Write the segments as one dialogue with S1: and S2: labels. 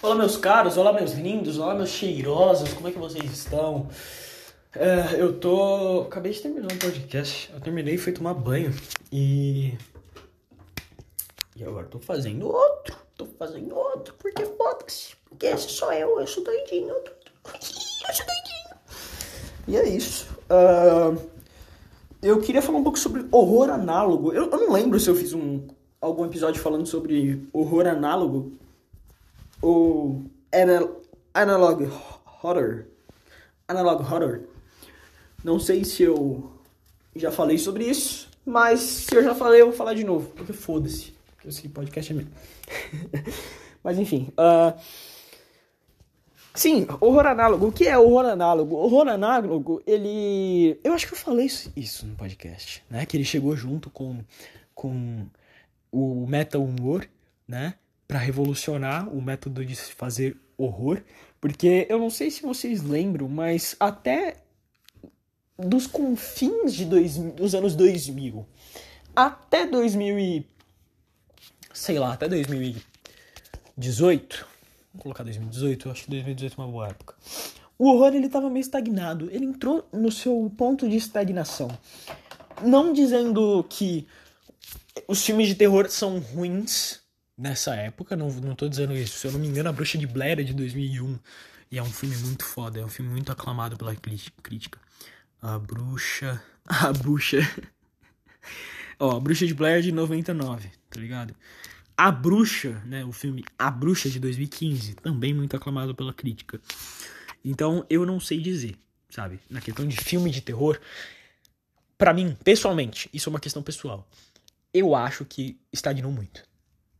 S1: Olá, meus caros, olá, meus lindos, olá, meus cheirosos, como é que vocês estão? É, eu tô. Acabei de terminar um podcast. Eu terminei e fui tomar banho. E. E agora tô fazendo outro. Tô fazendo outro, porque foda-se. Porque esse sou eu, eu sou doidinho. Eu, tô... eu sou doidinho. E é isso. Uh, eu queria falar um pouco sobre horror análogo. Eu, eu não lembro se eu fiz um, algum episódio falando sobre horror análogo o anal Analog Horror. Analog Horror. Não sei se eu já falei sobre isso, mas se eu já falei, eu vou falar de novo, porque foda-se. Porque esse podcast é meu. mas enfim. Uh... Sim, horror análogo. O que é horror análogo? Horror análogo, ele. Eu acho que eu falei isso no podcast, né? Que ele chegou junto com, com o meta humor, né? Para revolucionar o método de se fazer horror, porque eu não sei se vocês lembram, mas até dos confins de dois, dos anos 2000 até 2000 e sei lá, até 2018, vou colocar 2018, eu acho que 2018 é uma boa época. O horror ele tava meio estagnado, ele entrou no seu ponto de estagnação. Não dizendo que os filmes de terror são ruins, nessa época, não, não tô dizendo isso. Se eu não me engano, A Bruxa de Blair é de 2001. E é um filme muito foda, é um filme muito aclamado pela crítica. A Bruxa. A Bruxa. Ó, A Bruxa de Blair é de 99, tá ligado? A Bruxa, né? O filme A Bruxa de 2015, também muito aclamado pela crítica. Então, eu não sei dizer, sabe? Na questão de filme de terror, para mim, pessoalmente, isso é uma questão pessoal. Eu acho que estagnou muito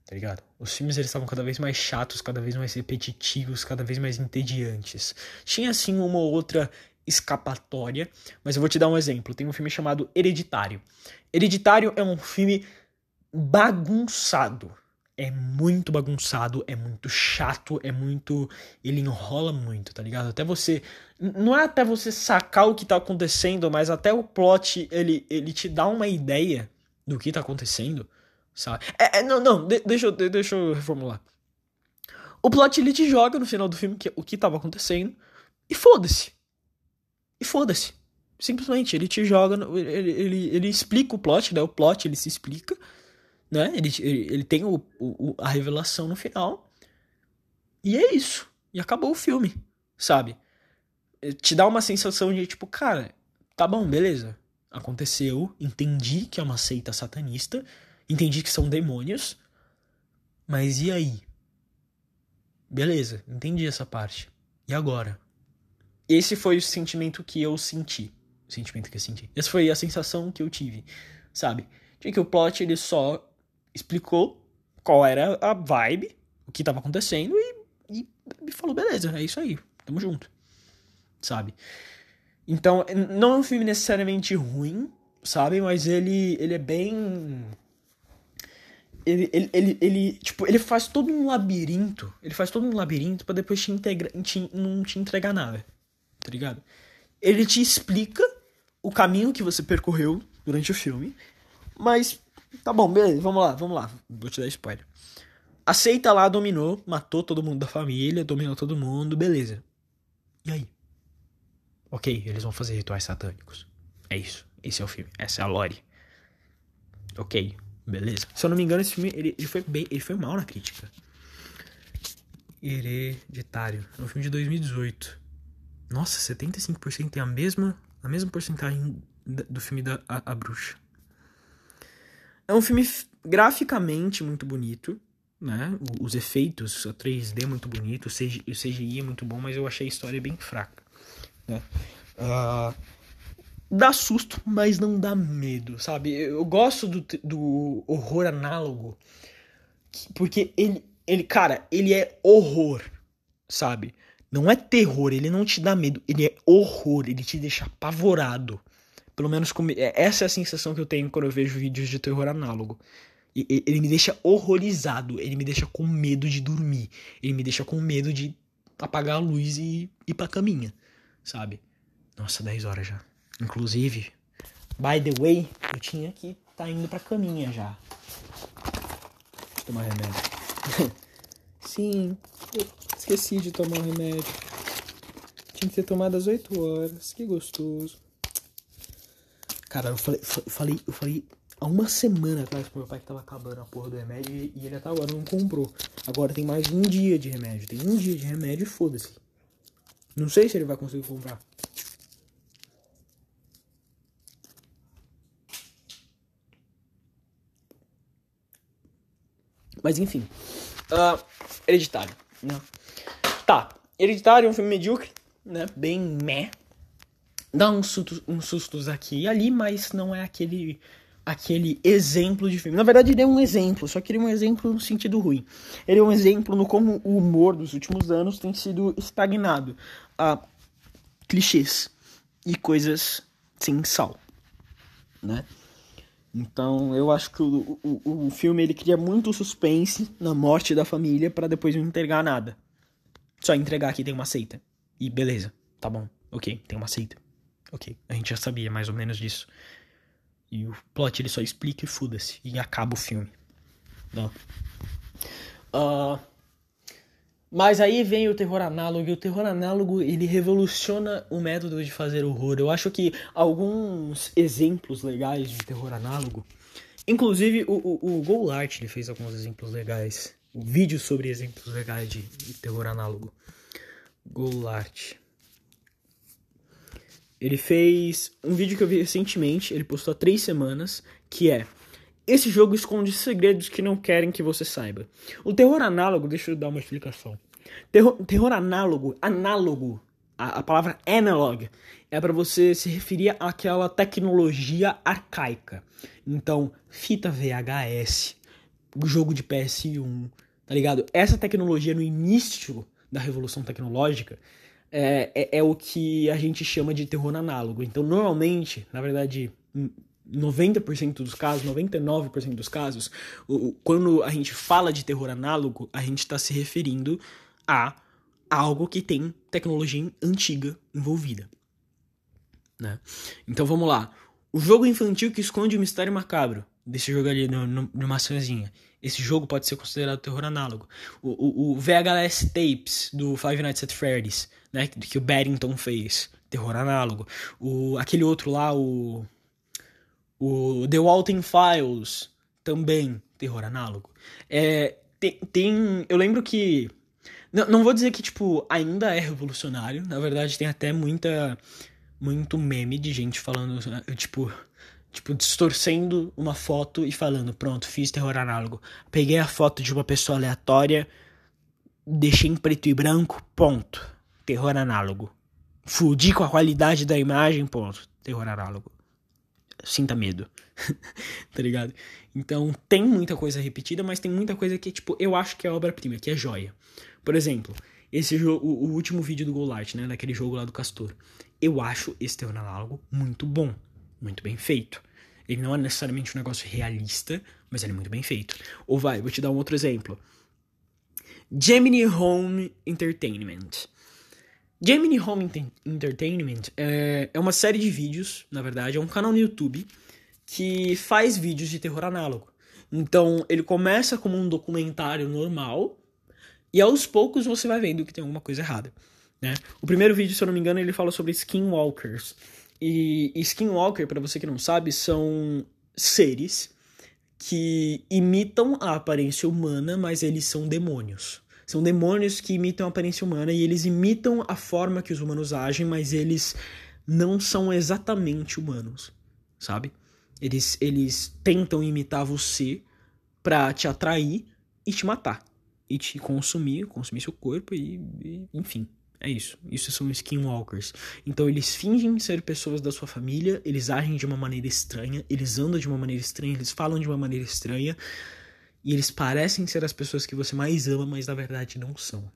S1: tá ligado? Os filmes eles estavam cada vez mais chatos, cada vez mais repetitivos, cada vez mais entediantes. Tinha assim uma ou outra escapatória, mas eu vou te dar um exemplo. Tem um filme chamado Hereditário. Hereditário é um filme bagunçado. É muito bagunçado, é muito chato, é muito. Ele enrola muito, tá ligado? Até você. Não é até você sacar o que tá acontecendo, mas até o plot ele, ele te dá uma ideia do que tá acontecendo sabe? É, é, não, não, de, deixa, eu, de, deixa eu reformular. O plot ele te joga no final do filme que, o que tava acontecendo e foda-se. E foda-se. Simplesmente, ele te joga, ele, ele, ele explica o plot, né? O plot ele se explica, né? Ele, ele, ele tem o, o, a revelação no final. E é isso. E acabou o filme, sabe? Te dá uma sensação de tipo, cara, tá bom, beleza. Aconteceu, entendi que é uma seita satanista Entendi que são demônios. Mas e aí? Beleza, entendi essa parte. E agora? Esse foi o sentimento que eu senti. O sentimento que eu senti. Essa foi a sensação que eu tive. Sabe? De que o plot ele só explicou qual era a vibe, o que estava acontecendo e, e, falou: beleza, é isso aí, tamo junto. Sabe? Então, não é um filme necessariamente ruim, sabe? Mas ele, ele é bem ele, ele, ele, ele, tipo, ele faz todo um labirinto. Ele faz todo um labirinto para depois te, integra, te, não te entregar nada. Tá ligado? Ele te explica o caminho que você percorreu durante o filme. Mas, tá bom, beleza, vamos lá, vamos lá. Vou te dar spoiler. Aceita lá, dominou, matou todo mundo da família, dominou todo mundo, beleza. E aí? Ok, eles vão fazer rituais satânicos. É isso. Esse é o filme. Essa é a lore. Ok, Beleza. Se eu não me engano, esse filme ele, ele foi bem. Ele foi mal na crítica. Hereditário. É um filme de 2018. Nossa, 75% tem a mesma, a mesma porcentagem do filme da a, a Bruxa. É um filme graficamente muito bonito, né? Os efeitos, a 3D é muito bonito, o CGI é muito bom, mas eu achei a história bem fraca, né? Uh, dá susto, mas não dá medo, sabe? Eu gosto do, do horror análogo, porque ele, ele, cara, ele é horror, sabe? Não é terror, ele não te dá medo, ele é horror, ele te deixa apavorado. Pelo menos como, é, essa é a sensação que eu tenho quando eu vejo vídeos de terror análogo. Ele me deixa horrorizado, ele me deixa com medo de dormir, ele me deixa com medo de apagar a luz e ir pra caminha, sabe? Nossa, 10 horas já. Inclusive, by the way, eu tinha que tá indo pra caminha já. Deixa eu tomar remédio. Sim, Eu esqueci de tomar o remédio. Tinha que ter tomado às 8 horas. Que gostoso. Cara, eu falei, eu falei, eu falei há uma semana atrás pro meu pai que tava acabando a porra do remédio e, e ele até agora não comprou. Agora tem mais um dia de remédio. Tem um dia de remédio e foda-se. Não sei se ele vai conseguir comprar. Mas enfim. Uh, hereditário, né? Tá. Hereditário é um filme medíocre, né? Bem meh. Dá uns sustos, aqui e ali, mas não é aquele aquele exemplo de filme. Na verdade, ele é um exemplo, só que ele é um exemplo no sentido ruim. Ele é um exemplo no como o humor dos últimos anos tem sido estagnado a clichês e coisas sem sal, né? Então, eu acho que o, o, o filme ele cria muito suspense na morte da família para depois não entregar nada. Só entregar que tem uma seita. E beleza, tá bom. OK, tem uma seita. OK, a gente já sabia mais ou menos disso. E o plot ele só explica e foda-se. E acaba o filme. Não. Uh, mas aí vem o terror análogo. E o terror análogo ele revoluciona o método de fazer horror. Eu acho que alguns exemplos legais de terror análogo. Inclusive o, o, o Goulart ele fez alguns exemplos legais. Um vídeo sobre exemplos legais de, de terror análogo. Goulart. Ele fez um vídeo que eu vi recentemente, ele postou há três semanas, que é esse jogo esconde segredos que não querem que você saiba. O terror análogo, deixa eu dar uma explicação. Terror, terror análogo, análogo, a, a palavra analog é para você se referir àquela tecnologia arcaica. Então, fita VHS, jogo de PS1, tá ligado? Essa tecnologia no início da revolução tecnológica é, é, é, o que a gente chama de terror análogo. Então, normalmente, na verdade, 90% dos casos, 99% dos casos, quando a gente fala de terror análogo, a gente está se referindo a algo que tem tecnologia antiga envolvida. Né? Então vamos lá. O jogo infantil que esconde o mistério macabro desse jogo ali no, no, numa maçãzinha. Esse jogo pode ser considerado terror análogo. O, o, o VHS Tapes do Five Nights at Freddy's né, que o Barrington fez, terror análogo. O, aquele outro lá, o, o The Walton Files, também terror análogo. É, tem, tem, eu lembro que não, não vou dizer que tipo ainda é revolucionário, na verdade tem até muita muito meme de gente falando tipo tipo distorcendo uma foto e falando, pronto, fiz terror análogo. Peguei a foto de uma pessoa aleatória, deixei em preto e branco, ponto terror análogo. Fudi com a qualidade da imagem, ponto. Terror análogo. Sinta medo. tá ligado? Então tem muita coisa repetida, mas tem muita coisa que, tipo, eu acho que é obra-prima, que é joia. Por exemplo, esse jogo, o, último vídeo do Golart, né? Daquele jogo lá do Castor. Eu acho esse terror análogo muito bom. Muito bem feito. Ele não é necessariamente um negócio realista, mas ele é muito bem feito. Ou vai, vou te dar um outro exemplo. Gemini Home Entertainment. Gemini Home Entertainment é, é uma série de vídeos, na verdade, é um canal no YouTube que faz vídeos de terror análogo. Então, ele começa como um documentário normal e aos poucos você vai vendo que tem alguma coisa errada. Né? O primeiro vídeo, se eu não me engano, ele fala sobre skinwalkers. E skinwalker, para você que não sabe, são seres que imitam a aparência humana, mas eles são demônios. São demônios que imitam a aparência humana e eles imitam a forma que os humanos agem, mas eles não são exatamente humanos, sabe? Eles, eles tentam imitar você pra te atrair e te matar. E te consumir, consumir seu corpo e, e enfim. É isso. Isso são skinwalkers. Então eles fingem ser pessoas da sua família, eles agem de uma maneira estranha, eles andam de uma maneira estranha, eles falam de uma maneira estranha, e eles parecem ser as pessoas que você mais ama, mas na verdade não são.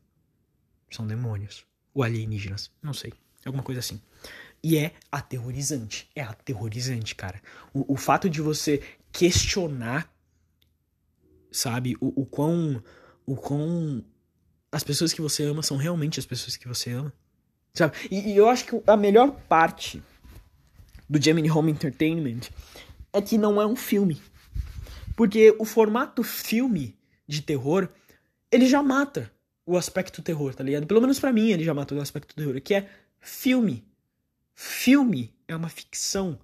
S1: São demônios. Ou alienígenas. Não sei. Alguma coisa assim. E é aterrorizante. É aterrorizante, cara. O, o fato de você questionar, sabe, o, o quão. O quão. As pessoas que você ama são realmente as pessoas que você ama. Sabe? E, e eu acho que a melhor parte do Gemini Home Entertainment é que não é um filme. Porque o formato filme de terror, ele já mata o aspecto terror, tá ligado? Pelo menos para mim ele já matou o aspecto terror, que é filme. Filme é uma ficção.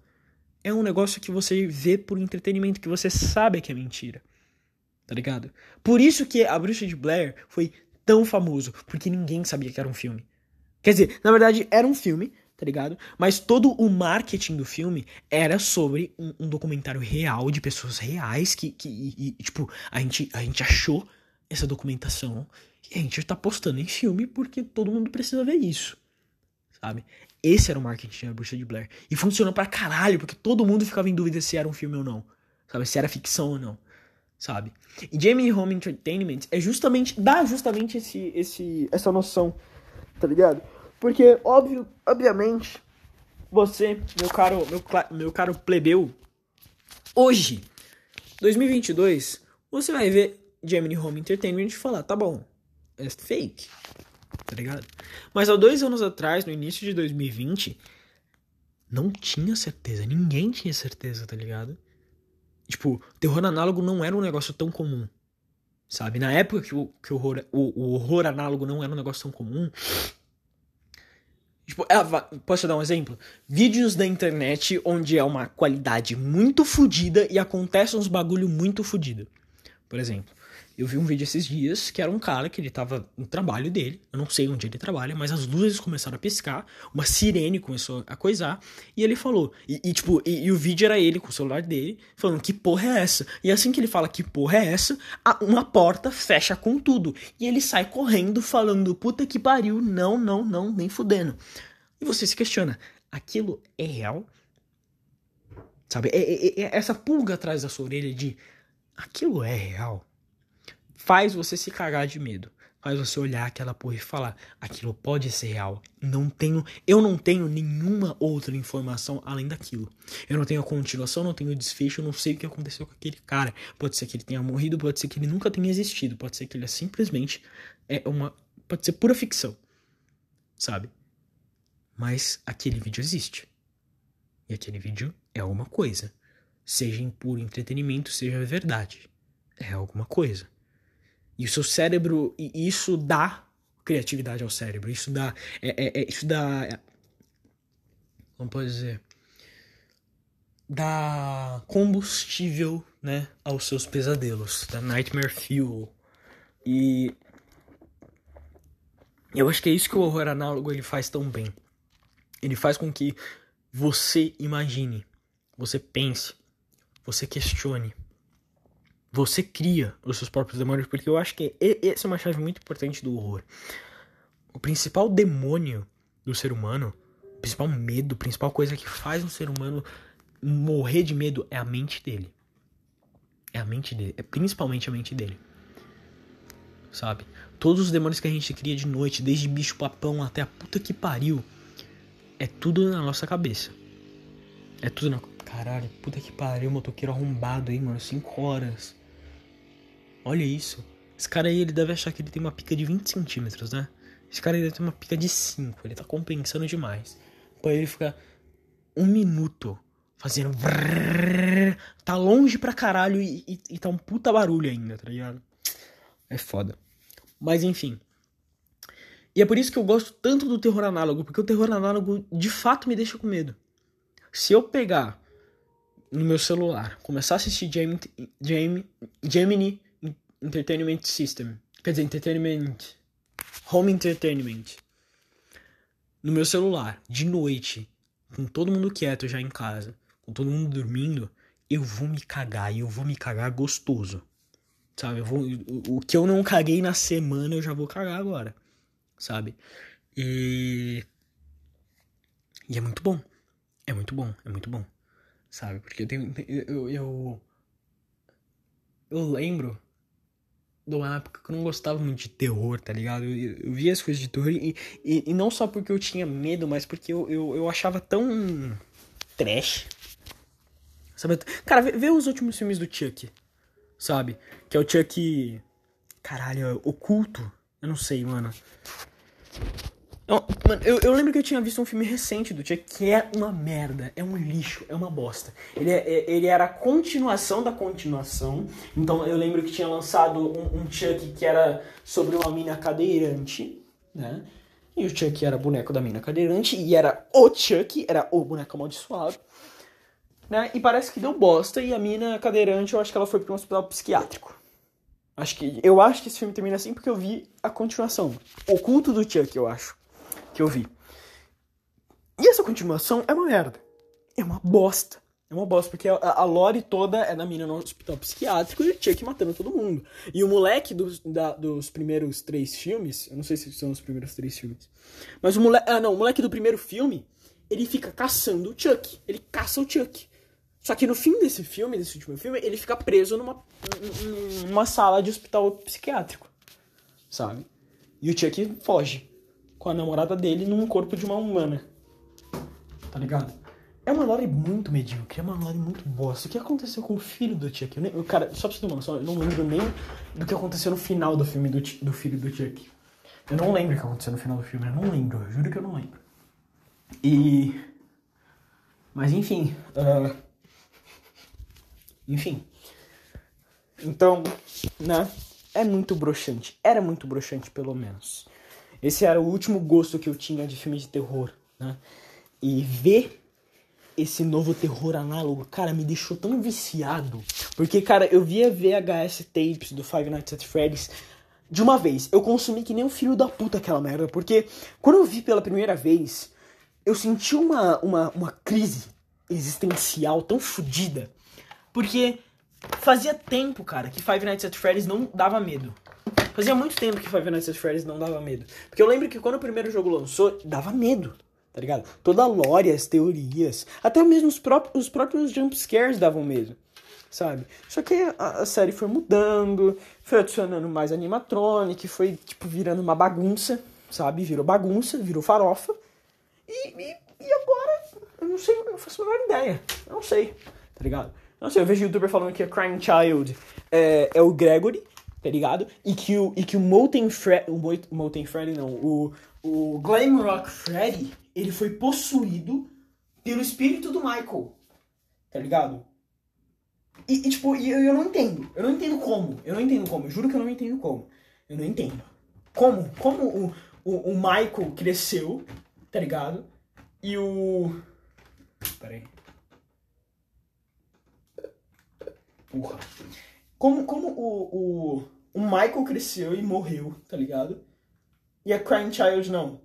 S1: É um negócio que você vê por entretenimento, que você sabe que é mentira. Tá ligado? Por isso que A Bruxa de Blair foi tão famoso, porque ninguém sabia que era um filme. Quer dizer, na verdade era um filme, tá ligado? Mas todo o marketing do filme era sobre um, um documentário real de pessoas reais que, que e, e, tipo, a gente, a gente achou essa documentação e a gente tá postando em filme porque todo mundo precisa ver isso, sabe? Esse era o marketing da Bruxa de Blair. E funcionou pra caralho, porque todo mundo ficava em dúvida se era um filme ou não, sabe? Se era ficção ou não, sabe? E Jamie Home Entertainment é justamente, dá justamente esse, esse, essa noção, tá ligado? Porque, óbvio, obviamente, você, meu caro, meu, meu caro plebeu, hoje, 2022, você vai ver Gemini Home Entertainment e falar, tá bom, é fake, tá ligado? Mas há dois anos atrás, no início de 2020, não tinha certeza, ninguém tinha certeza, tá ligado? Tipo, terror análogo não era um negócio tão comum, sabe? Na época que o, que o, horror, o, o horror análogo não era um negócio tão comum, Tipo, é, posso dar um exemplo? Vídeos da internet onde é uma qualidade muito fodida e acontece uns bagulho muito fodido. Por exemplo, eu vi um vídeo esses dias que era um cara que ele tava no trabalho dele, eu não sei onde ele trabalha, mas as luzes começaram a piscar, uma sirene começou a coisar, e ele falou, e, e tipo, e, e, o vídeo era ele com o celular dele, falando que porra é essa? E assim que ele fala que porra é essa, a, uma porta fecha com tudo, e ele sai correndo falando, puta que pariu, não, não, não, nem fudendo. E você se questiona, aquilo é real? Sabe, é, é, é essa pulga atrás da sua orelha de, aquilo é real? Faz você se cagar de medo. Faz você olhar aquela porra e falar: aquilo pode ser real. Não tenho, eu não tenho nenhuma outra informação além daquilo. Eu não tenho a continuação, não tenho o desfecho, não sei o que aconteceu com aquele cara. Pode ser que ele tenha morrido, pode ser que ele nunca tenha existido, pode ser que ele é simplesmente é uma, pode ser pura ficção, sabe? Mas aquele vídeo existe. E aquele vídeo é alguma coisa. Seja em puro entretenimento, seja verdade. É alguma coisa. E o seu cérebro, e isso dá criatividade ao cérebro. Isso dá. É, é, é, isso dá. É, como pode dizer? Dá combustível, né? Aos seus pesadelos. Da Nightmare Fuel. E. Eu acho que é isso que o horror análogo ele faz tão bem. Ele faz com que você imagine, você pense, você questione você cria os seus próprios demônios, porque eu acho que essa é uma chave muito importante do horror. O principal demônio do ser humano, o principal medo, a principal coisa que faz um ser humano morrer de medo é a mente dele. É a mente dele, é principalmente a mente dele. Sabe? Todos os demônios que a gente cria de noite, desde bicho papão até a puta que pariu, é tudo na nossa cabeça. É tudo na. Caralho, puta que pariu, motoqueiro arrombado aí, mano. 5 horas. Olha isso. Esse cara aí, ele deve achar que ele tem uma pica de 20 centímetros, né? Esse cara aí deve ter uma pica de 5. Ele tá compensando demais. Pra ele ficar um minuto fazendo. tá longe pra caralho e, e, e tá um puta barulho ainda, tá ligado? É foda. Mas enfim. E é por isso que eu gosto tanto do terror análogo, porque o terror análogo de fato me deixa com medo. Se eu pegar no meu celular, começar a assistir Jamie, Jamie, Gemini Entertainment System. Quer dizer, Entertainment. Home Entertainment. No meu celular, de noite, com todo mundo quieto já em casa, com todo mundo dormindo, eu vou me cagar e eu vou me cagar gostoso. Sabe? Eu vou, o, que eu não caguei na semana, eu já vou cagar agora. Sabe? E. E é muito bom. É muito bom, é muito bom. Sabe? Porque eu tenho. Eu, eu, eu lembro de uma época que eu não gostava muito de terror, tá ligado? Eu, eu via as coisas de terror e, e, e, não só porque eu tinha medo, mas porque eu, eu, eu achava tão trash. Sabe? Cara, vê, vê, os últimos filmes do Chuck, sabe? Que é o Chuck. Caralho, oculto. Eu não sei, mano. Mano, eu, eu, lembro que eu tinha visto um filme recente do Chuck que é uma merda, é um lixo, é uma bosta. Ele, é, é ele era a continuação da continuação. Então eu lembro que tinha lançado um, um Chuck que era sobre uma mina cadeirante, né? E o Chuck era boneco da mina cadeirante e era o Chuck, era o boneco amaldiçoado. Né? E parece que deu bosta e a mina cadeirante, eu acho que ela foi para um hospital psiquiátrico. Acho que eu acho que esse filme termina assim porque eu vi a continuação, O Culto do Chuck, eu acho que eu vi. E essa continuação é uma merda. É uma bosta. É uma bosta, porque a, a lore toda é da mina no hospital psiquiátrico e o Chuck matando todo mundo. E o moleque dos, da, dos primeiros três filmes, eu não sei se são os primeiros três filmes, mas o moleque, ah não, o moleque do primeiro filme, ele fica caçando o Chuck. Ele caça o Chuck. Só que no fim desse filme, desse último filme, ele fica preso numa, numa sala de hospital psiquiátrico. Sabe? E o Chuck foge com a namorada dele num corpo de uma humana. Tá ligado? É uma lore muito medíocre, é uma lore muito bosta. O que aconteceu com o filho do Chuck? Eu, nem, eu cara, só pra você ter uma noção, eu não lembro nem do que aconteceu no final do filme do, do filho do Chuck. Eu não lembro o que aconteceu no final do filme, eu não lembro, eu juro que eu não lembro. E. Mas enfim. Uh... Enfim. Então, né? É muito broxante. Era muito broxante, pelo menos. Esse era o último gosto que eu tinha de filme de terror, né? E ver esse novo terror análogo, cara, me deixou tão viciado. Porque, cara, eu via VHS tapes do Five Nights at Freddy's de uma vez. Eu consumi que nem um filho da puta aquela merda. Porque quando eu vi pela primeira vez, eu senti uma, uma, uma crise existencial tão fodida. Porque fazia tempo, cara, que Five Nights at Freddy's não dava medo. Fazia muito tempo que Five Nights at Freddy's não dava medo. Porque eu lembro que quando o primeiro jogo lançou, dava medo, tá ligado? Toda a lore, as teorias, até mesmo os próprios, os próprios jumpscares davam medo, sabe? Só que a, a, série foi mudando, foi adicionando mais animatronic, foi, tipo, virando uma bagunça, sabe? Virou bagunça, virou farofa. E, e, e agora, eu não sei, eu não faço a menor ideia. Eu não sei, tá ligado? Não sei, eu vejo youtuber falando que a Crying Child é, é o Gregory, tá ligado? E que o, e que o Molten Freddy, o Molten Freddy não, o, o Glamrock Freddy, ele foi possuído pelo espírito do Michael, tá ligado? E, e tipo, e eu, eu não entendo, eu não entendo como, eu não entendo como, eu juro que eu não entendo como, eu não entendo. Como, como o, o, o Michael cresceu, tá ligado? E o... Peraí. Porra. Como, como o, o, o Michael cresceu e morreu, tá ligado? E a Crying Child não.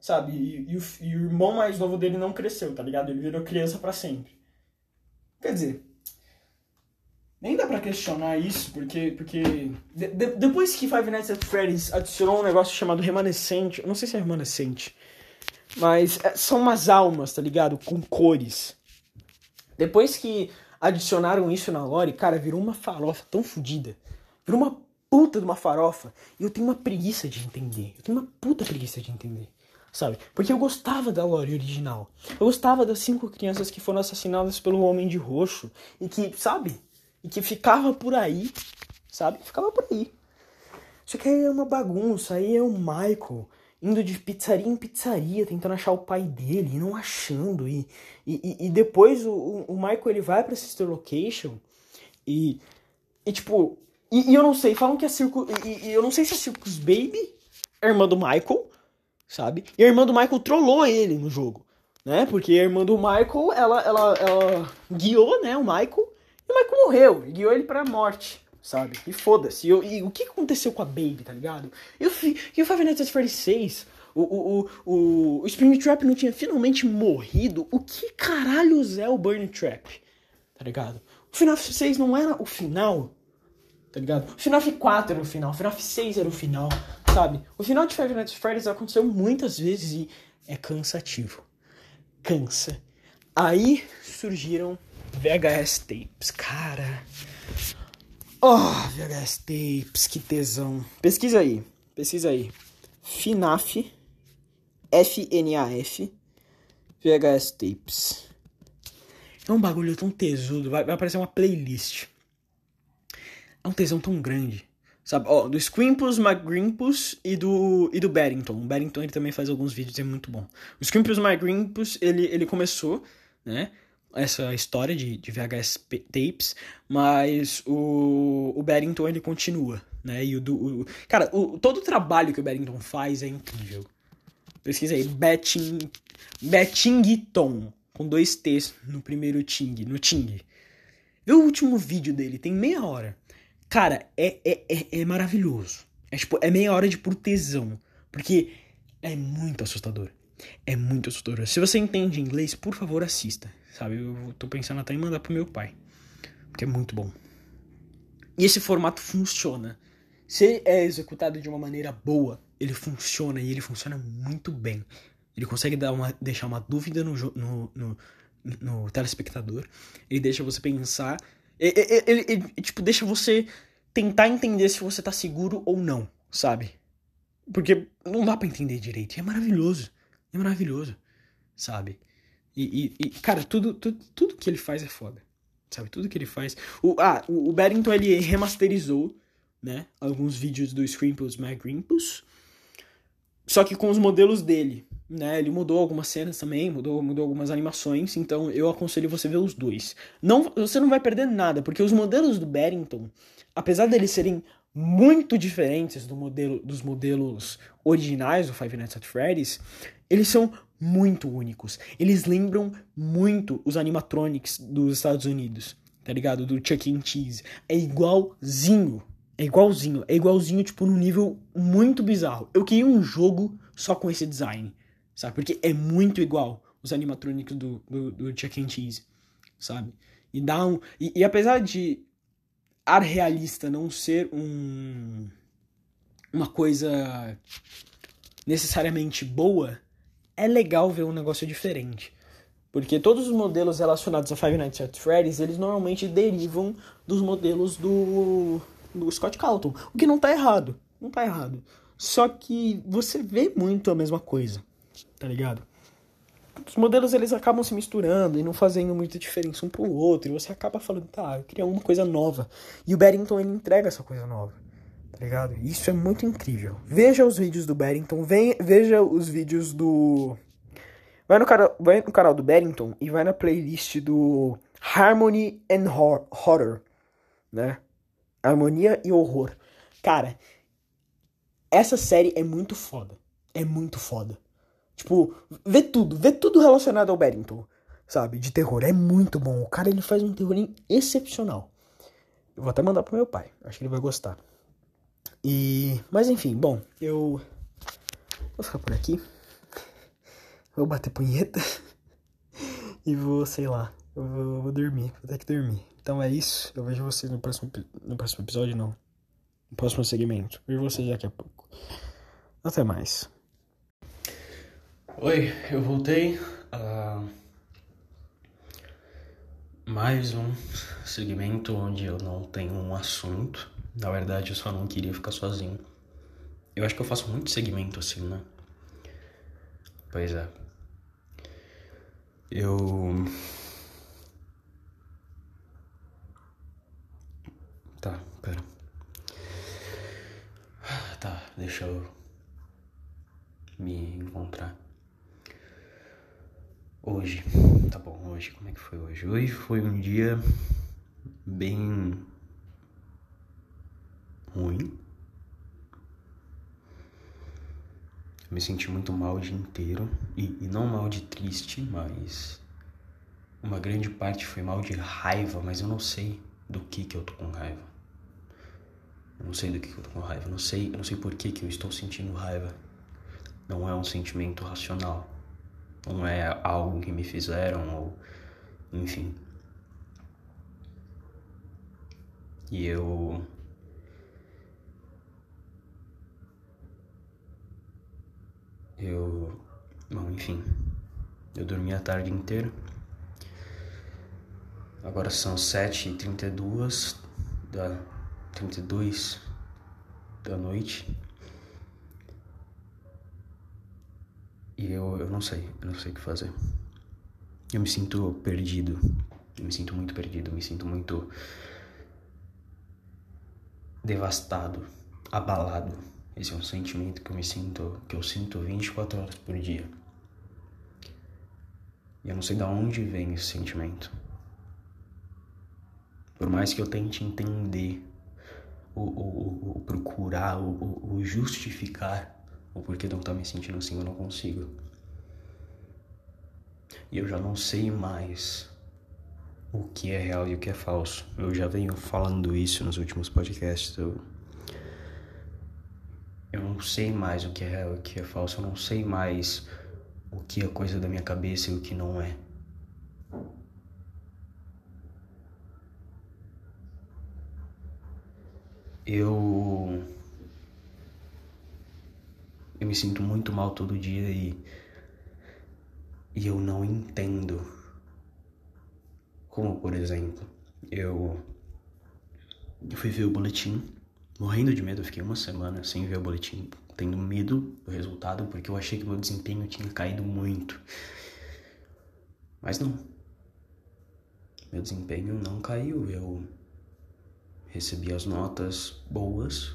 S1: Sabe? E, e, o, e o irmão mais novo dele não cresceu, tá ligado? Ele virou criança para sempre. Quer dizer, nem dá pra questionar isso, porque. porque de, de, depois que Five Nights at Freddy's adicionou um negócio chamado remanescente, não sei se é remanescente, mas é, são umas almas, tá ligado? Com cores. Depois que adicionaram isso na lore, cara, virou uma farofa tão fodida. Virou uma puta de uma farofa. E eu tenho uma preguiça de entender. Eu tenho uma puta preguiça de entender. Sabe? Porque eu gostava da lore original. Eu gostava das cinco crianças que foram assassinadas pelo Homem de Roxo. E que, sabe? E que ficava por aí. Sabe? Ficava por aí. Só que aí é uma bagunça. Aí é o Michael indo de pizzaria em pizzaria, tentando achar o pai dele e não achando. E, e, e depois o, o Michael ele vai pra Sister Location e, e tipo. E, e eu não sei, falam que é Circus. E, e, eu não sei se é Circus Baby, a irmã do Michael, sabe? E a irmã do Michael trollou ele no jogo, né? Porque a irmã do Michael, ela, ela, ela guiou, né, o Michael, e o Michael morreu, guiou ele pra morte sabe? E foda-se. E, o que aconteceu com a Baby, tá ligado? E o, e o Five Nights at Freddy's 6? O, o, o, o Spring Trap não tinha finalmente morrido? O que caralhos é o Burn Trap? Tá ligado? O FNAF 6 não era o final, tá ligado? O FNAF 4 era o final, o FNAF 6 era o final, sabe? O final de Five Nights at Freddy's aconteceu muitas vezes e é cansativo. Cansa. Aí surgiram VHS tapes. Cara, Oh, VHS Tapes, que tesão. Pesquisa aí, pesquisa aí. FNAF, F-N-A-F, VHS Tapes. É um bagulho tão tesudo, vai, vai aparecer uma playlist. É um tesão tão grande, Sabe? Ó, do Squimpus, McGrimpus e do, e do Barrington. O Barrington ele também faz alguns vídeos, é muito bom. O Squimpus McGrimpus, ele, ele começou, né? Essa história de, de VHS tapes, mas o, o Barrington ele continua, né? E o. O, cara, o, todo o trabalho que o Barrington faz é incrível. Pesquisa aí, Betting, Bettington, com dois T's no primeiro Ting, no Ting. Vê o último vídeo dele, tem meia hora. Cara, é, é, é, é maravilhoso. É, tipo, é meia hora de puro tesão. Porque é muito assustador. É muito assustador. Se você entende inglês, por favor, assista. Sabe? Eu tô pensando até em mandar pro meu pai. Porque é muito bom. E esse formato funciona. Se é executado de uma maneira boa, ele funciona e ele funciona muito bem. Ele consegue dar uma, deixar uma dúvida no, no, no, no telespectador. Ele deixa você pensar ele, ele, ele, tipo, deixa você tentar entender se você tá seguro ou não, sabe? Porque não dá para entender direito. E é maravilhoso. É maravilhoso, sabe? E, e, e, cara, tudo, tudo, tudo que ele faz é foda. Sabe? Tudo que ele faz. O, ah, o, o Barrington ele remasterizou, né? Alguns vídeos do Screampus McGrimpus. Só que com os modelos dele né? Ele mudou algumas cenas também, mudou, mudou algumas animações, então eu aconselho você ver os dois. Não, você não vai perder nada, porque os modelos do Barrington, apesar deles serem muito diferentes do modelo, dos modelos originais do Five Nights at Freddy's, eles são muito únicos. Eles lembram muito os animatronics dos Estados Unidos, tá ligado? Do Chuck E. Cheese. É igualzinho. É igualzinho. É igualzinho, tipo, num nível muito bizarro. Eu queria um jogo só com esse design sabe? Porque é muito igual os animatrônicos do, do, do Chuck E. Cheese, sabe? E dá um... E, e apesar de ar realista não ser um... Uma coisa necessariamente boa, é legal ver um negócio diferente. Porque todos os modelos relacionados a Five Nights at Freddy's, eles normalmente derivam dos modelos do, do Scott Calton. O que não tá errado. Não tá errado. Só que você vê muito a mesma coisa tá ligado? Os modelos eles acabam se misturando e não fazendo muita diferença um pro outro, e você acaba falando, tá, eu queria uma coisa nova. E o Barrington ele entrega essa coisa nova, tá ligado? Isso é muito incrível. Veja os vídeos do Barrington, vem, veja os vídeos do. Vai no, cara, vai no canal do Barrington e vai na playlist do Harmony and Horror, né? Harmonia e Horror. Cara, essa série é muito foda. É muito foda. Tipo, vê tudo, vê tudo relacionado ao Barrington, sabe? De terror. É muito bom. O cara ele faz um terror excepcional. Eu vou até mandar pro meu pai. Acho que ele vai gostar. E. Mas enfim, bom, eu. Vou ficar por aqui. Vou bater punheta. e vou, sei lá. Eu vou, vou, dormir. Vou ter que dormir. Então é isso. Eu vejo vocês no próximo, no próximo episódio, não. No próximo segmento. Vejo vocês daqui a pouco. Até mais.
S2: Oi, eu voltei a mais um segmento onde eu não tenho um assunto. Na verdade, eu só não queria ficar sozinho. Eu acho que eu faço muito segmento assim, né? Pois é. Eu. Tá, pera. Tá, deixa eu me encontrar. Hoje, tá bom, hoje, como é que foi hoje? Hoje foi um dia bem ruim. me senti muito mal o dia inteiro. E, e não mal de triste, mas uma grande parte foi mal de raiva, mas eu não sei do que que eu tô com raiva. Eu não sei do que, que eu tô com raiva. Eu não sei, eu não sei por que que eu estou sentindo raiva. Não é um sentimento racional não é algo que me fizeram ou enfim. E eu eu bom, enfim, eu dormi a tarde inteira. Agora são sete e trinta e duas da trinta e dois da noite. E eu, eu não sei, eu não sei o que fazer. Eu me sinto perdido. Eu me sinto muito perdido, eu me sinto muito devastado, abalado. Esse é um sentimento que eu me sinto, que eu sinto 24 horas por dia. E eu não sei de onde vem esse sentimento. Por mais que eu tente entender, ou, ou, ou procurar, ou, ou, justificar o porquê de eu estar me sentindo assim, eu não consigo. E eu já não sei mais o que é real e o que é falso. Eu já venho falando isso nos últimos podcasts. Eu, eu não sei mais o que é real e o que é falso. Eu não sei mais o que é coisa da minha cabeça e o que não é. eu eu me sinto muito mal todo dia e e eu não entendo como por exemplo eu eu fui ver o boletim morrendo de medo fiquei uma semana sem ver o boletim tendo medo do resultado porque eu achei que meu desempenho tinha caído muito mas não meu desempenho não caiu eu recebi as notas boas,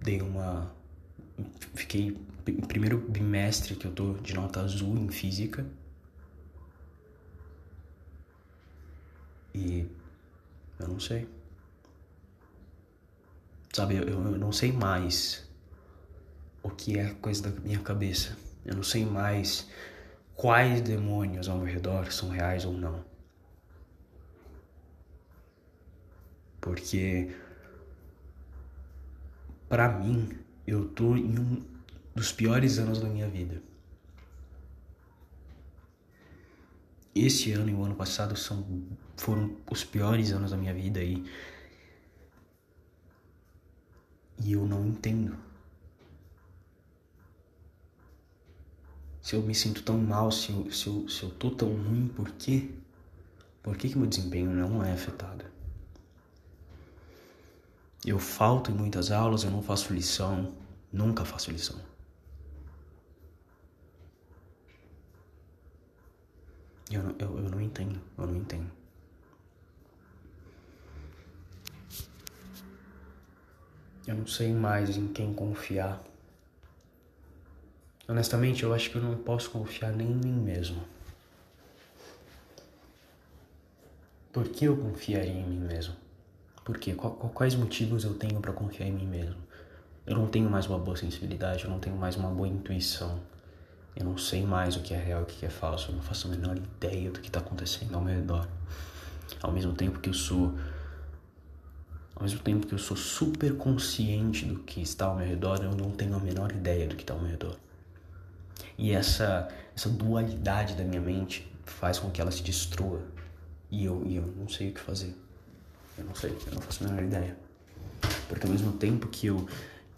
S2: dei uma. Fiquei. Primeiro bimestre que eu tô de nota azul em física. E. Eu não sei. Sabe, eu, eu não sei mais o que é coisa da minha cabeça. Eu não sei mais quais demônios ao meu redor são reais ou não. porque para mim eu tô em um dos piores anos da minha vida. Esse ano e o ano passado são foram os piores anos da minha vida e e eu não entendo. Se eu me sinto tão mal, se eu, se eu, se eu tô tão ruim, por quê? Por que, que meu desempenho não é afetado? Eu falto em muitas aulas, eu não faço lição, nunca faço lição. Eu, eu, eu não entendo, eu não entendo. Eu não sei mais em quem confiar. Honestamente, eu acho que eu não posso confiar nem em mim mesmo. Por que eu confiaria em mim mesmo? Por quê? Quais motivos eu tenho para confiar em mim mesmo? Eu não tenho mais uma boa sensibilidade, eu não tenho mais uma boa intuição. Eu não sei mais o que é real e o que é falso. Eu não faço a menor ideia do que está acontecendo ao meu redor. Ao mesmo tempo que eu sou. Ao mesmo tempo que eu sou super consciente do que está ao meu redor, eu não tenho a menor ideia do que está ao meu redor. E essa, essa dualidade da minha mente faz com que ela se destrua. E eu, e eu não sei o que fazer. Eu não sei, eu não faço a menor ideia. Porque ao mesmo tempo que eu,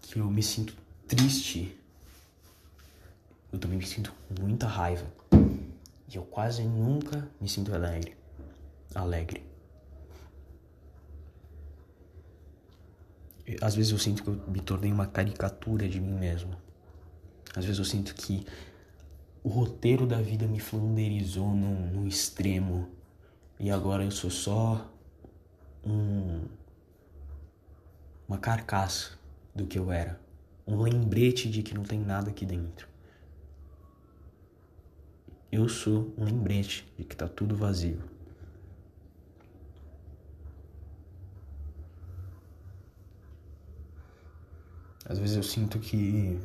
S2: que eu me sinto triste, eu também me sinto com muita raiva. E eu quase nunca me sinto alegre. Alegre. Às vezes eu sinto que eu me tornei uma caricatura de mim mesmo. Às vezes eu sinto que o roteiro da vida me flanderizou num, extremo. E agora eu sou só um, uma carcaça do que eu era, um lembrete de que não tem nada aqui dentro. Eu sou um lembrete de que tá tudo vazio. Às vezes eu sinto que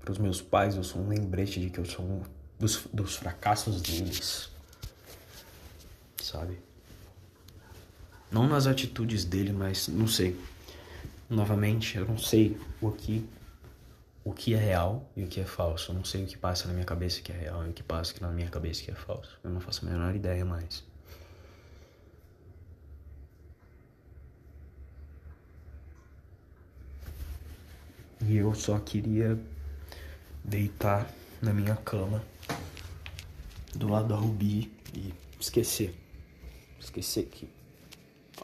S2: para os meus pais eu sou um lembrete de que eu sou um dos, dos fracassos deles. Sabe? Não nas atitudes dele, mas não sei. Novamente, eu não sei o que o que é real e o que é falso. Eu não sei o que passa na minha cabeça que é real e o que passa na minha cabeça que é falso. Eu não faço a menor ideia mais. E eu só queria deitar na minha cama do lado da Rubi e esquecer. Esquecer que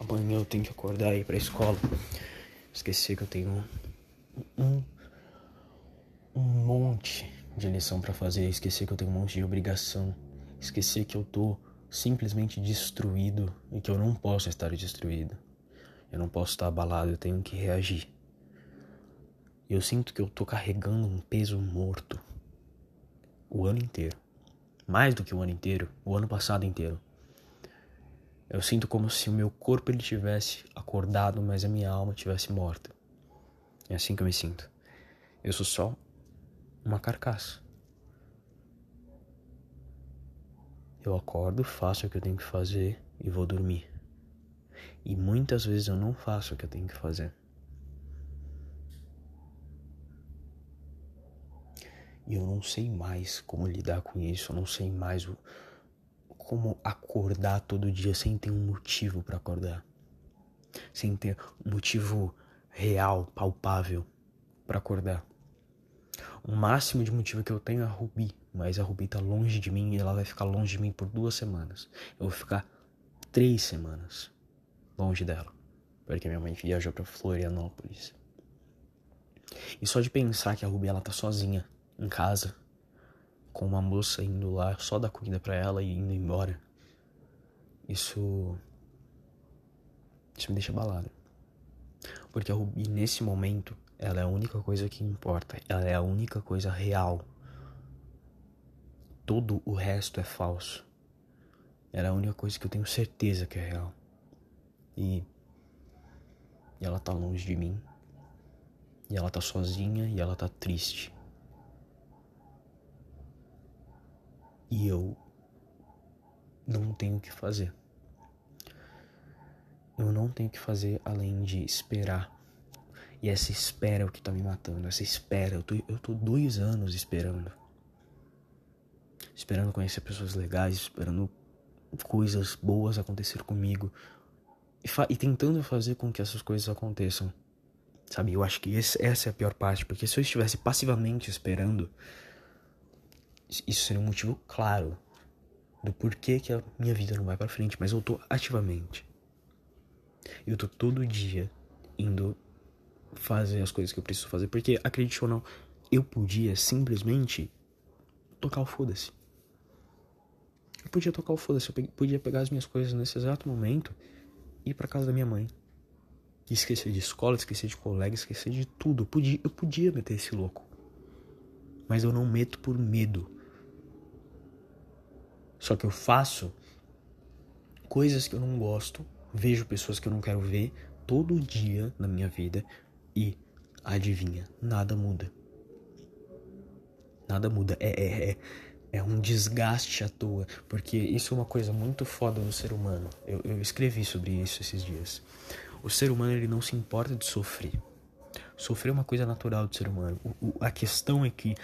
S2: Amanhã eu tenho que acordar e ir pra escola. Esquecer que eu tenho um, um monte de lição para fazer. Esquecer que eu tenho um monte de obrigação. Esquecer que eu tô simplesmente destruído e que eu não posso estar destruído. Eu não posso estar abalado, eu tenho que reagir. Eu sinto que eu tô carregando um peso morto o ano inteiro. Mais do que o ano inteiro, o ano passado inteiro. Eu sinto como se o meu corpo ele tivesse acordado, mas a minha alma tivesse morta. É assim que eu me sinto. Eu sou só uma carcaça. Eu acordo, faço o que eu tenho que fazer e vou dormir. E muitas vezes eu não faço o que eu tenho que fazer. E eu não sei mais como lidar com isso, eu não sei mais o, como acordar todo dia sem ter um motivo para acordar. Sem ter um motivo real, palpável para acordar. O máximo de motivo que eu tenho é a Rubi, mas a Rubi tá longe de mim e ela vai ficar longe de mim por duas semanas. Eu vou ficar três semanas longe dela, porque minha mãe viajou para Florianópolis. E só de pensar que a Rubi ela tá sozinha em casa, com uma moça indo lá só dar comida para ela e indo embora. Isso. Isso me deixa abalado. Porque a Rubi, nesse momento, ela é a única coisa que importa. Ela é a única coisa real. Todo o resto é falso. Ela é a única coisa que eu tenho certeza que é real. E. E ela tá longe de mim. E ela tá sozinha e ela tá triste. E eu não tenho o que fazer. Eu não tenho o que fazer além de esperar. E essa espera é o que tá me matando. Essa espera, eu tô, eu tô dois anos esperando. Esperando conhecer pessoas legais, esperando coisas boas acontecer comigo. E, e tentando fazer com que essas coisas aconteçam. Sabe, eu acho que esse, essa é a pior parte. Porque se eu estivesse passivamente esperando, isso seria um motivo claro do porquê que a minha vida não vai para frente, mas eu tô ativamente. Eu tô todo dia indo fazer as coisas que eu preciso fazer, porque acredite ou não, eu podia simplesmente tocar o foda-se. Eu podia tocar o foda-se, eu podia pegar as minhas coisas nesse exato momento e ir para casa da minha mãe. Esquecer de escola, esquecer de colega, esquecer de tudo. Eu podia, eu podia meter esse louco. Mas eu não meto por medo. Só que eu faço coisas que eu não gosto, vejo pessoas que eu não quero ver todo dia na minha vida e adivinha, nada muda. Nada muda. É, é, é, é um desgaste à toa. Porque isso é uma coisa muito foda no ser humano. Eu, eu escrevi sobre isso esses dias. O ser humano ele não se importa de sofrer. Sofrer é uma coisa natural do ser humano. O, o, a questão é que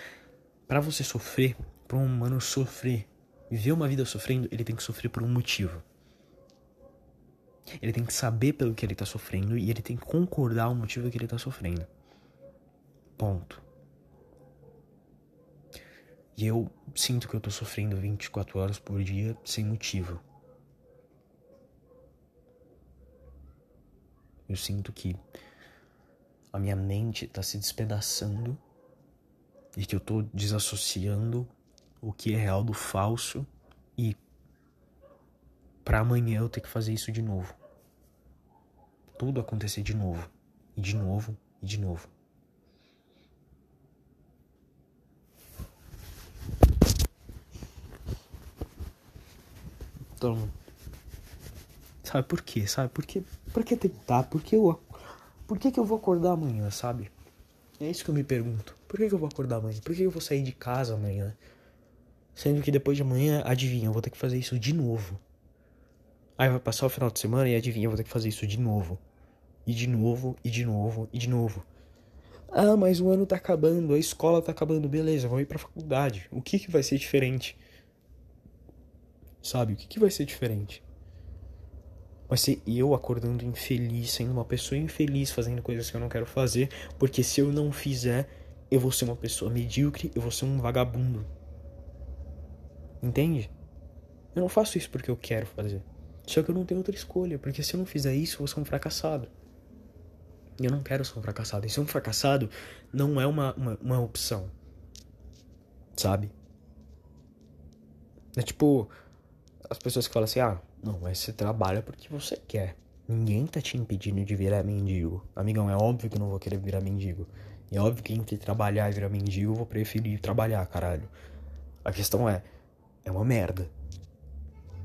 S2: para você sofrer, para um humano sofrer, viver uma vida sofrendo, ele tem que sofrer por um motivo. Ele tem que saber pelo que ele está sofrendo e ele tem que concordar o motivo que ele está sofrendo. Ponto. E eu sinto que eu tô sofrendo 24 horas por dia sem motivo. Eu sinto que a minha mente tá se despedaçando e que eu tô desassociando o que é real do falso e para amanhã eu ter que fazer isso de novo. Tudo acontecer de novo, e de novo, e de novo. Então, sabe por quê? Sabe por quê? Por que tentar? Por que eu por que, que eu vou acordar amanhã, sabe? É isso que eu me pergunto. Por que, que eu vou acordar amanhã? Por que, que eu vou sair de casa amanhã? Sendo que depois de amanhã, adivinha, eu vou ter que fazer isso de novo. Aí vai passar o final de semana e adivinha, eu vou ter que fazer isso de novo. E de novo, e de novo, e de novo. Ah, mas o ano tá acabando, a escola tá acabando, beleza, vou ir pra faculdade. O que que vai ser diferente? Sabe, o que que vai ser diferente? Vai ser eu acordando infeliz, sendo uma pessoa infeliz, fazendo coisas que eu não quero fazer, porque se eu não fizer, eu vou ser uma pessoa medíocre, eu vou ser um vagabundo. Entende? Eu não faço isso porque eu quero fazer. Só que eu não tenho outra escolha, porque se eu não fizer isso, eu vou ser um fracassado. Eu não quero ser um fracassado. E ser um fracassado não é uma, uma, uma opção. Sabe? É tipo as pessoas que falam assim: ah, não, mas você trabalha porque você quer. Ninguém tá te impedindo de virar mendigo. Amigão, é óbvio que eu não vou querer virar mendigo. É óbvio que entre trabalhar e virar mendigo eu vou preferir trabalhar, caralho. A questão é, é uma merda.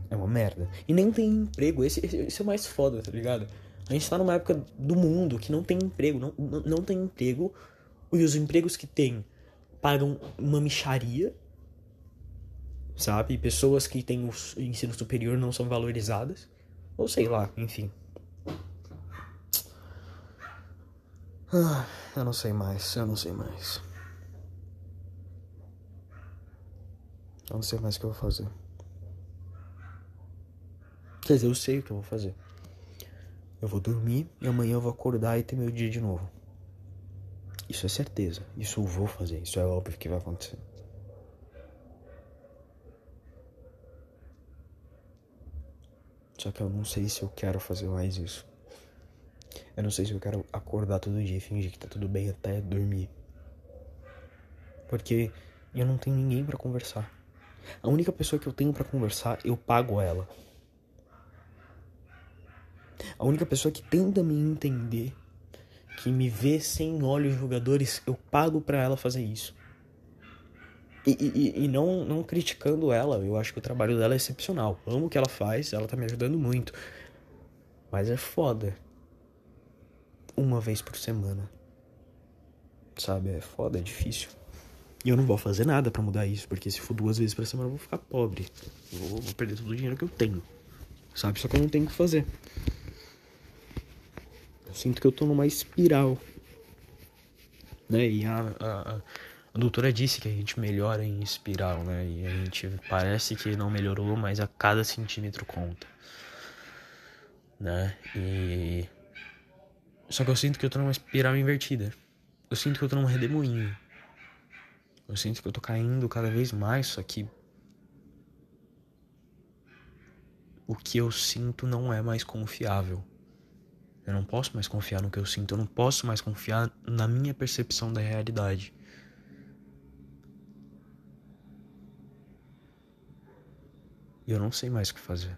S2: É uma merda. E nem tem emprego. Esse, esse, esse é o mais foda, tá ligado? A gente tá numa época do mundo que não tem emprego. Não, não, não tem emprego. E os empregos que tem pagam uma micharia. Sabe? Pessoas que têm o ensino superior não são valorizadas. Ou sei lá, enfim. Ah, eu não sei mais, eu não sei mais. Eu não sei mais o que eu vou fazer. Quer dizer, eu sei o que eu vou fazer. Eu vou dormir e amanhã eu vou acordar e ter meu dia de novo. Isso é certeza. Isso eu vou fazer. Isso é óbvio que vai acontecer. Só que eu não sei se eu quero fazer mais isso. Eu não sei se eu quero acordar todo dia e fingir que tá tudo bem até dormir. Porque eu não tenho ninguém para conversar. A única pessoa que eu tenho para conversar, eu pago ela. A única pessoa que tenta me entender, que me vê sem olhos jogadores, eu pago para ela fazer isso. E, e, e, não, não criticando ela, eu acho que o trabalho dela é excepcional. Amo o que ela faz, ela tá me ajudando muito. Mas é foda. Uma vez por semana. Sabe? É foda, é difícil. E eu não vou fazer nada para mudar isso, porque se for duas vezes por semana eu vou ficar pobre. Vou, vou perder todo o dinheiro que eu tenho. Sabe? Só que eu não tenho o que fazer. Eu sinto que eu tô numa espiral. Né? E a, a, a doutora disse que a gente melhora em espiral, né? E a gente parece que não melhorou, mas a cada centímetro conta. Né? E. Só que eu sinto que eu tô numa espiral invertida. Eu sinto que eu tô num redemoinho. Eu sinto que eu tô caindo cada vez mais, só que. O que eu sinto não é mais confiável. Eu não posso mais confiar no que eu sinto, eu não posso mais confiar na minha percepção da realidade. E eu não sei mais o que fazer.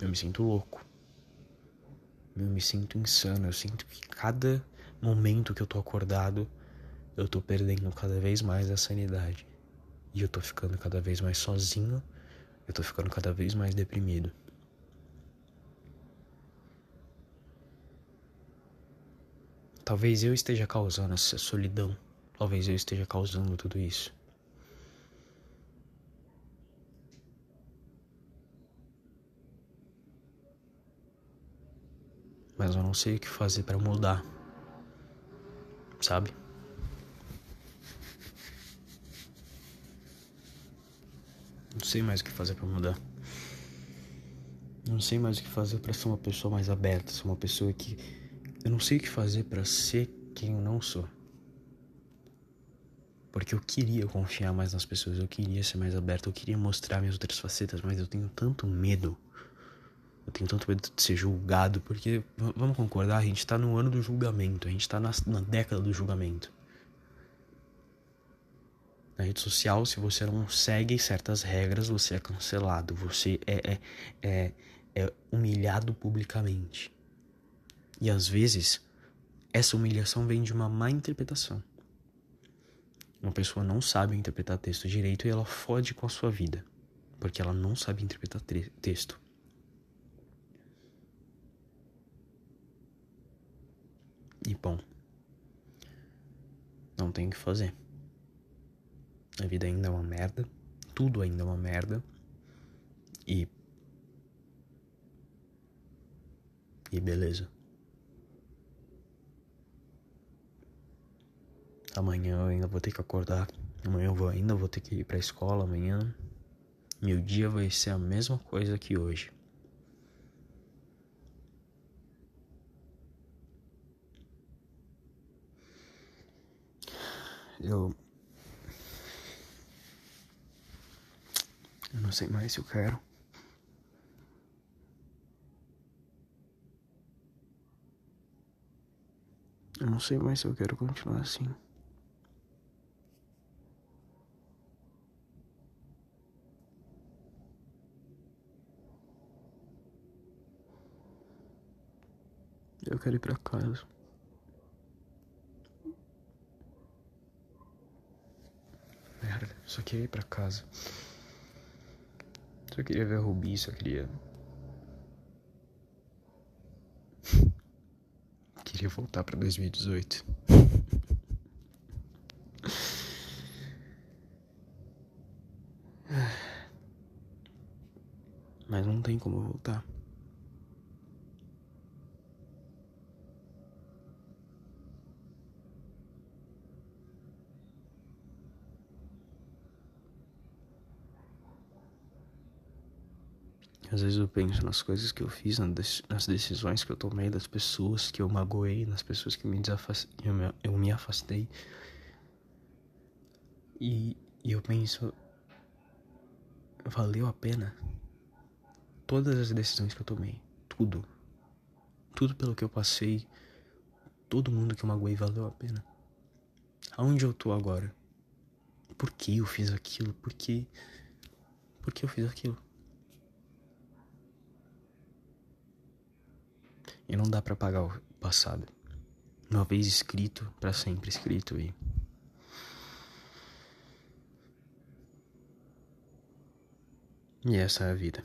S2: Eu me sinto louco. Eu me sinto insano. Eu sinto que cada momento que eu tô acordado, eu tô perdendo cada vez mais a sanidade. E eu tô ficando cada vez mais sozinho. Eu tô ficando cada vez mais deprimido. Talvez eu esteja causando essa solidão. Talvez eu esteja causando tudo isso. mas eu não sei o que fazer para mudar. Sabe? Não sei mais o que fazer para mudar. Não sei mais o que fazer para ser uma pessoa mais aberta, ser uma pessoa que eu não sei o que fazer para ser quem eu não sou. Porque eu queria confiar mais nas pessoas, eu queria ser mais aberto, eu queria mostrar minhas outras facetas, mas eu tenho tanto medo eu tenho tanto medo de ser julgado, porque, vamos concordar, a gente tá no ano do julgamento, a gente tá na, na década do julgamento. Na rede social, se você não segue certas regras, você é cancelado, você é, é, é, é humilhado publicamente. E às vezes, essa humilhação vem de uma má interpretação. Uma pessoa não sabe interpretar texto direito e ela fode com a sua vida, porque ela não sabe interpretar texto. E bom, não tem o que fazer. A vida ainda é uma merda, tudo ainda é uma merda. E. E beleza. Amanhã eu ainda vou ter que acordar. Amanhã eu vou, ainda vou ter que ir pra escola amanhã. Meu dia vai ser a mesma coisa que hoje. Eu. Eu não sei mais se eu quero. Eu não sei mais se eu quero continuar assim. Eu quero ir pra casa. Só queria ir pra casa. Só queria ver a Rubi, só queria. queria voltar pra 2018. Mas não tem como voltar. Às vezes eu penso nas coisas que eu fiz, nas decisões que eu tomei, das pessoas que eu magoei, nas pessoas que me eu, me, afastei. E, e eu penso, valeu a pena? Todas as decisões que eu tomei, tudo, tudo pelo que eu passei, todo mundo que eu magoei valeu a pena. Aonde eu tô agora? Por que eu fiz aquilo? Por que, por que eu fiz aquilo? E não dá para apagar o passado. Uma vez escrito, para sempre escrito e E essa é a vida.